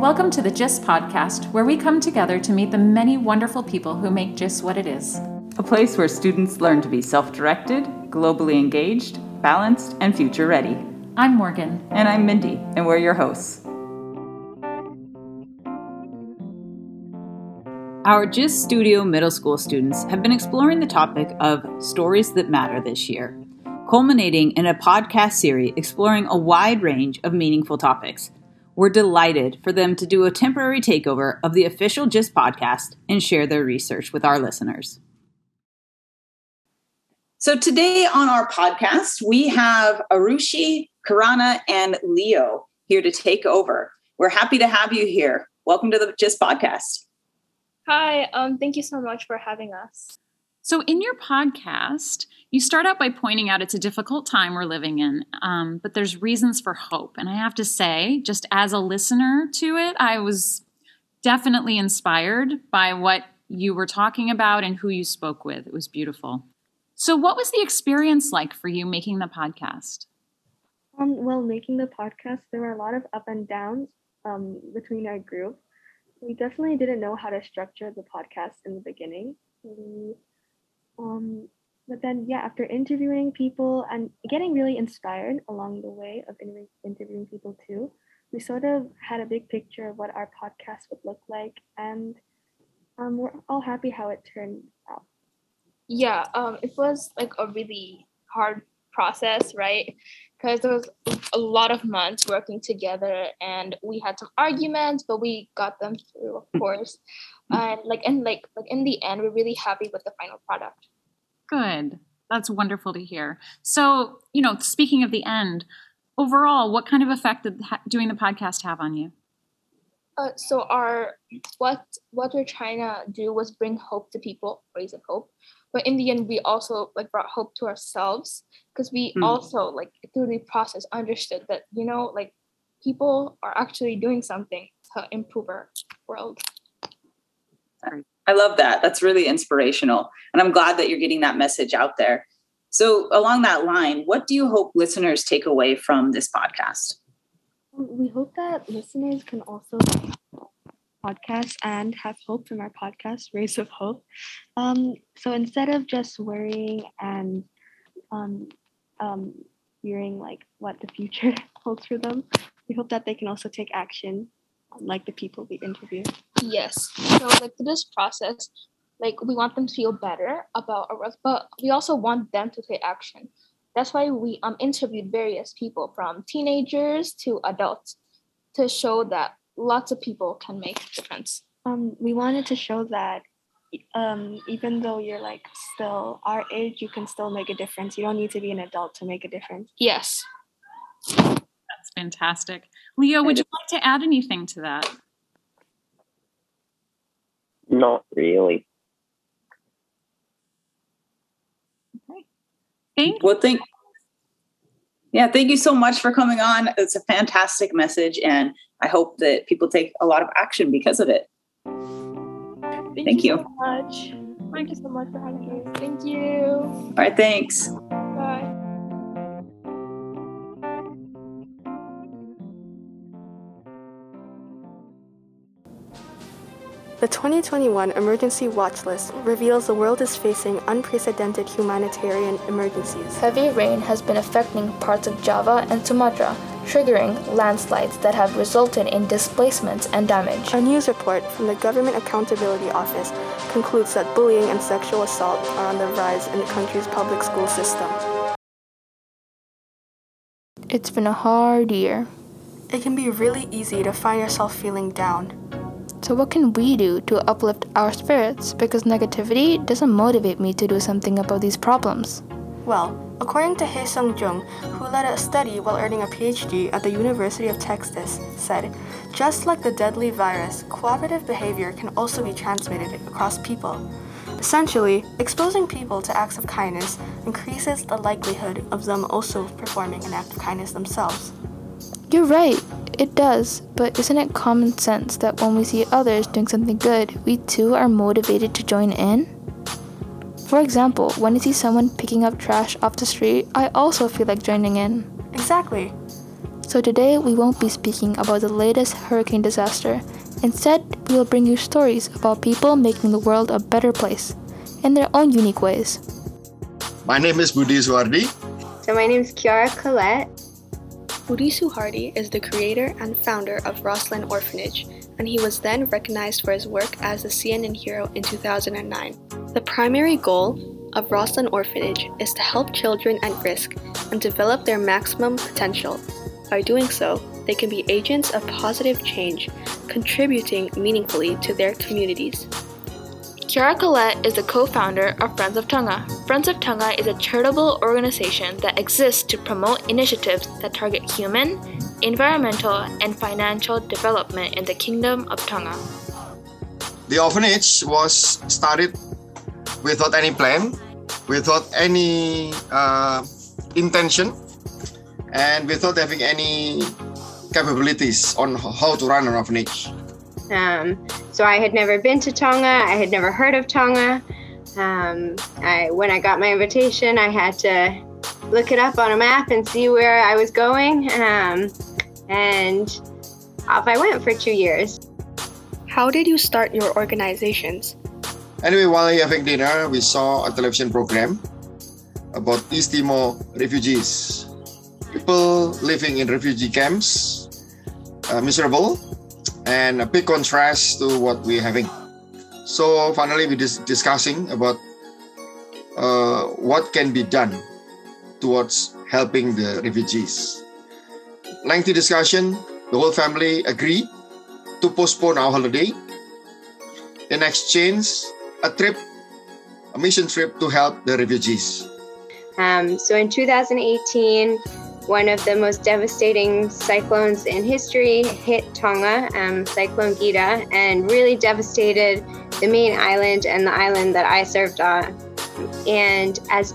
Welcome to the JIS podcast, where we come together to meet the many wonderful people who make JIS what it is. A place where students learn to be self directed, globally engaged, balanced, and future ready. I'm Morgan. And I'm Mindy, and we're your hosts. Our JIS Studio middle school students have been exploring the topic of stories that matter this year, culminating in a podcast series exploring a wide range of meaningful topics. We're delighted for them to do a temporary takeover of the official JIS podcast and share their research with our listeners. So, today on our podcast, we have Aarushi, Kirana, and Leo here to take over. We're happy to have you here. Welcome to the JIS podcast. Hi, um, thank you so much for having us. So, in your podcast, you start out by pointing out it's a difficult time we're living in, um, but there's reasons for hope. And I have to say, just as a listener to it, I was definitely inspired by what you were talking about and who you spoke with. It was beautiful. So, what was the experience like for you making the podcast? Um, well, making the podcast, there were a lot of up and downs um, between our group. We definitely didn't know how to structure the podcast in the beginning. We um, but then yeah after interviewing people and getting really inspired along the way of inter- interviewing people too we sort of had a big picture of what our podcast would look like and um, we're all happy how it turned out. Yeah um, it was like a really hard process right because there was a lot of months working together and we had some arguments but we got them through of course and like and like like in the end we're really happy with the final product Good. That's wonderful to hear. So, you know, speaking of the end, overall, what kind of effect did doing the podcast have on you? Uh, so our what what we're trying to do was bring hope to people, raise hope. But in the end, we also like brought hope to ourselves because we mm. also like through the process understood that you know like people are actually doing something to improve our world. I love that. That's really inspirational. And I'm glad that you're getting that message out there. So, along that line, what do you hope listeners take away from this podcast? We hope that listeners can also podcast and have hope from our podcast, Rays of Hope. Um, so instead of just worrying and um, um, fearing like what the future holds for them, we hope that they can also take action like the people we interview? Yes. So like through this process, like we want them to feel better about our work, but we also want them to take action. That's why we um interviewed various people from teenagers to adults to show that lots of people can make a difference. Um, we wanted to show that um, even though you're like still our age, you can still make a difference. You don't need to be an adult to make a difference. Yes. That's fantastic. Leo, would you like to add anything to that? Not really. Okay. Thank well, thank yeah, thank you so much for coming on. It's a fantastic message, and I hope that people take a lot of action because of it. Thank, thank you, you so much. Thank you so much for having me. Thank you. All right, thanks. The 2021 Emergency Watch List reveals the world is facing unprecedented humanitarian emergencies. Heavy rain has been affecting parts of Java and Sumatra, triggering landslides that have resulted in displacements and damage. A news report from the Government Accountability Office concludes that bullying and sexual assault are on the rise in the country's public school system. It's been a hard year. It can be really easy to find yourself feeling down. So, what can we do to uplift our spirits? Because negativity doesn't motivate me to do something about these problems. Well, according to Hae Sung Jung, who led a study while earning a PhD at the University of Texas, said, just like the deadly virus, cooperative behavior can also be transmitted across people. Essentially, exposing people to acts of kindness increases the likelihood of them also performing an act of kindness themselves. You're right, it does, but isn't it common sense that when we see others doing something good, we too are motivated to join in? For example, when I see someone picking up trash off the street, I also feel like joining in. Exactly. So today we won't be speaking about the latest hurricane disaster. Instead, we will bring you stories about people making the world a better place in their own unique ways. My name is Budi Soehardi. So my name is Kiara Collette. Budi Soehardi is the creator and founder of Roslin Orphanage, and he was then recognized for his work as a CNN hero in 2009. The primary goal of Roslin Orphanage is to help children at risk and develop their maximum potential. By doing so, they can be agents of positive change, contributing meaningfully to their communities. Kiara Collette is the co founder of Friends of Tonga. Friends of Tonga is a charitable organization that exists to promote initiatives that target human, environmental, and financial development in the Kingdom of Tonga. The orphanage was started without any plan, without any uh, intention, and without having any capabilities on how to run an orphanage. Um, so I had never been to Tonga. I had never heard of Tonga. Um, I, when I got my invitation, I had to look it up on a map and see where I was going. Um, and off I went for two years. How did you start your organizations? Anyway, while having dinner, we saw a television program about East Timor refugees. People living in refugee camps, uh, miserable, and a big contrast to what we're having. So finally, we dis- discussing about uh, what can be done towards helping the refugees. Lengthy discussion. The whole family agreed to postpone our holiday in exchange a trip, a mission trip to help the refugees. Um, so in 2018, one of the most devastating cyclones in history hit Tonga, um, Cyclone Gita, and really devastated the main island and the island that I served on. And as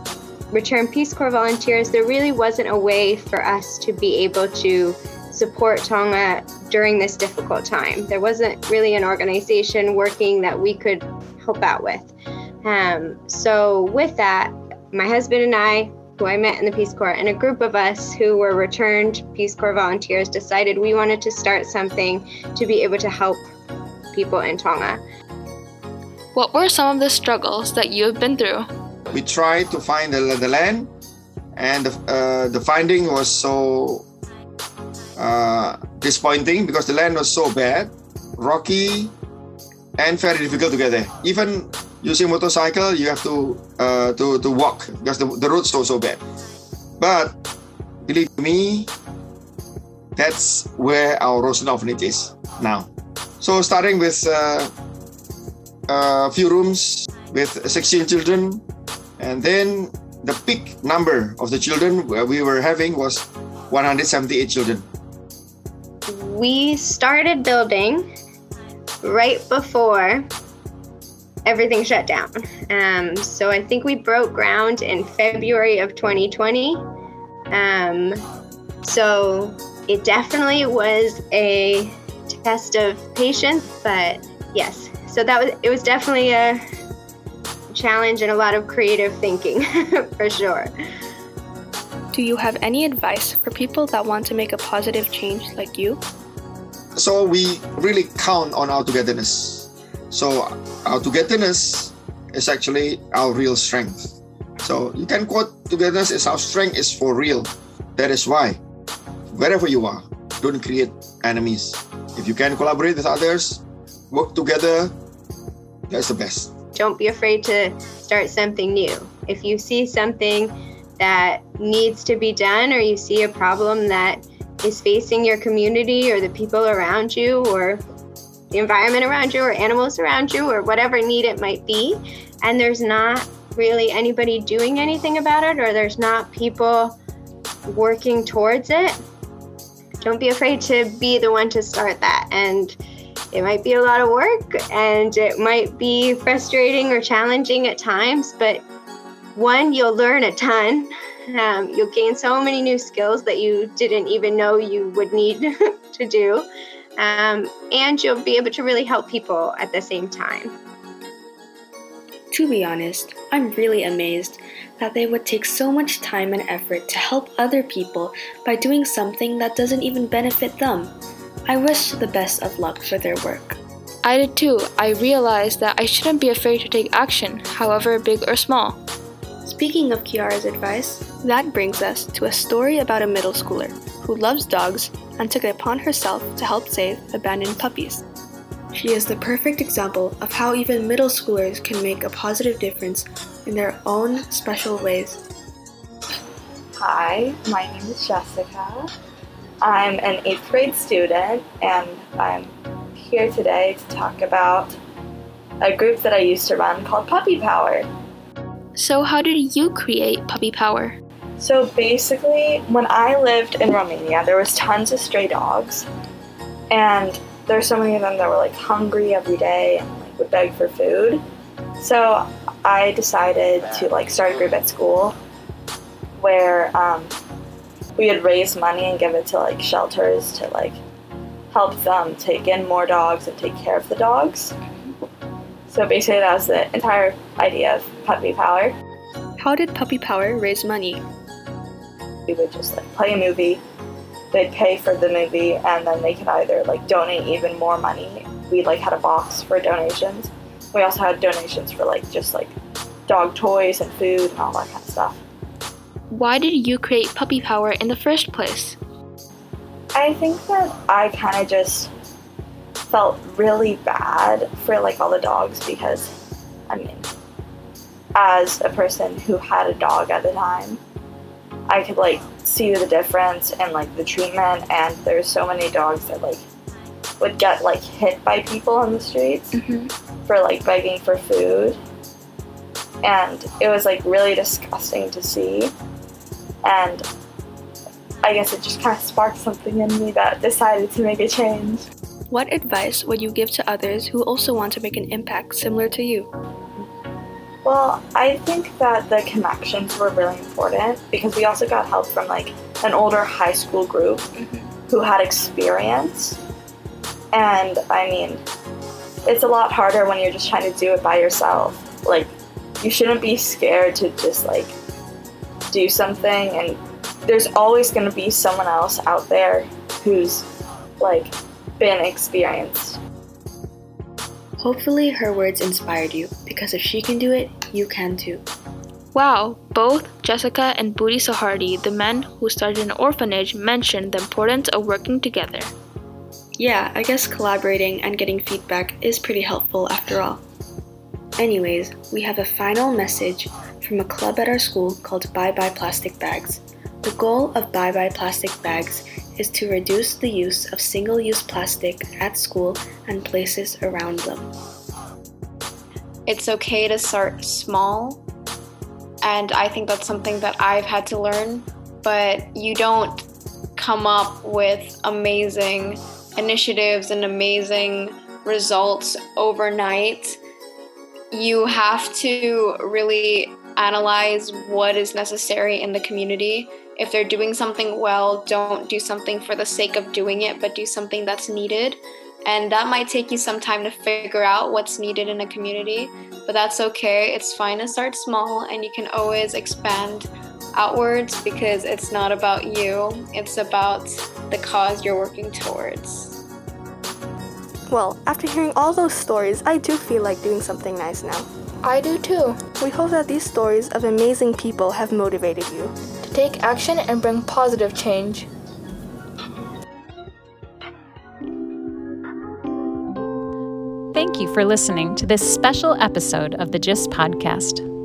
Return Peace Corps volunteers, there really wasn't a way for us to be able to support Tonga during this difficult time. There wasn't really an organization working that we could help out with. Um, so, with that, my husband and I who I met in the Peace Corps, and a group of us who were returned Peace Corps volunteers decided we wanted to start something to be able to help people in Tonga. What were some of the struggles that you have been through? We tried to find the, the land, and the, uh, the finding was so uh, disappointing because the land was so bad, rocky, and very difficult to get there. Even using motorcycle, you have to uh, to to walk because the, the road's so so bad. But believe me, that's where our orphanage is now. So starting with uh, a few rooms with 16 children, and then the peak number of the children we were having was 178 children. We started building right before everything shut down. Um, so I think we broke ground in February of 2020. Um, so it definitely was a test of patience, but yes. So that was it was definitely a challenge and a lot of creative thinking for sure. Do you have any advice for people that want to make a positive change like you? So we really count on our togetherness. So uh, our togetherness is actually our real strength. So you can quote togetherness is our strength is for real. That is why wherever you are, don't create enemies. If you can collaborate with others, work together, that's the best. Don't be afraid to start something new. If you see something that needs to be done or you see a problem that is facing your community or the people around you or the environment around you or animals around you or whatever need it might be, and there's not really anybody doing anything about it or there's not people working towards it, don't be afraid to be the one to start that. And it might be a lot of work and it might be frustrating or challenging at times, but one, you'll learn a ton. Um, you'll gain so many new skills that you didn't even know you would need to do. Um, and you'll be able to really help people at the same time. To be honest, I'm really amazed that they would take so much time and effort to help other people by doing something that doesn't even benefit them. I wish the best of luck for their work. I did too. I realized that I shouldn't be afraid to take action, however big or small. Speaking of Kiara's advice, that brings us to a story about a middle schooler who loves dogs and took it upon herself to help save abandoned puppies. She is the perfect example of how even middle schoolers can make a positive difference in their own special ways. Hi, my name is Jessica. I'm an eighth grade student and I'm here today to talk about a group that I used to run called Puppy Power. So, how did you create Puppy Power? So basically, when I lived in Romania, there was tons of stray dogs, and there's so many of them that were like hungry every day and like would beg for food. So I decided to like start a group at school where um, we would raise money and give it to like shelters to like help them take in more dogs and take care of the dogs. So basically, that was the entire idea of Puppy Power. How did Puppy Power raise money? We would just like play a movie they'd pay for the movie and then they could either like donate even more money. We like had a box for donations. We also had donations for like just like dog toys and food and all that kind of stuff. Why did you create Puppy Power in the first place? I think that I kind of just felt really bad for like all the dogs because I mean as a person who had a dog at the time I could like see the difference in like the treatment and there's so many dogs that like would get like hit by people on the streets mm-hmm. for like begging for food and it was like really disgusting to see and I guess it just kind of sparked something in me that decided to make a change. What advice would you give to others who also want to make an impact similar to you? Well, I think that the connections were really important because we also got help from like an older high school group mm-hmm. who had experience. And I mean, it's a lot harder when you're just trying to do it by yourself. Like, you shouldn't be scared to just like do something, and there's always going to be someone else out there who's like been experienced. Hopefully, her words inspired you because if she can do it, you can too. Wow, both Jessica and Budi Soehardi, the men who started an orphanage, mentioned the importance of working together. Yeah, I guess collaborating and getting feedback is pretty helpful after all. Anyways, we have a final message from a club at our school called Bye Bye Plastic Bags. The goal of Bye Bye Plastic Bags is to reduce the use of single use plastic at school and places around them. It's okay to start small, and I think that's something that I've had to learn, but you don't come up with amazing initiatives and amazing results overnight. You have to really analyze what is necessary in the community if they're doing something well, don't do something for the sake of doing it, but do something that's needed. And that might take you some time to figure out what's needed in a community, but that's okay. It's fine to start small and you can always expand outwards because it's not about you, it's about the cause you're working towards. Well, after hearing all those stories, I do feel like doing something nice now. I do too. We hope that these stories of amazing people have motivated you to take action and bring positive change. You for listening to this special episode of the JIS podcast.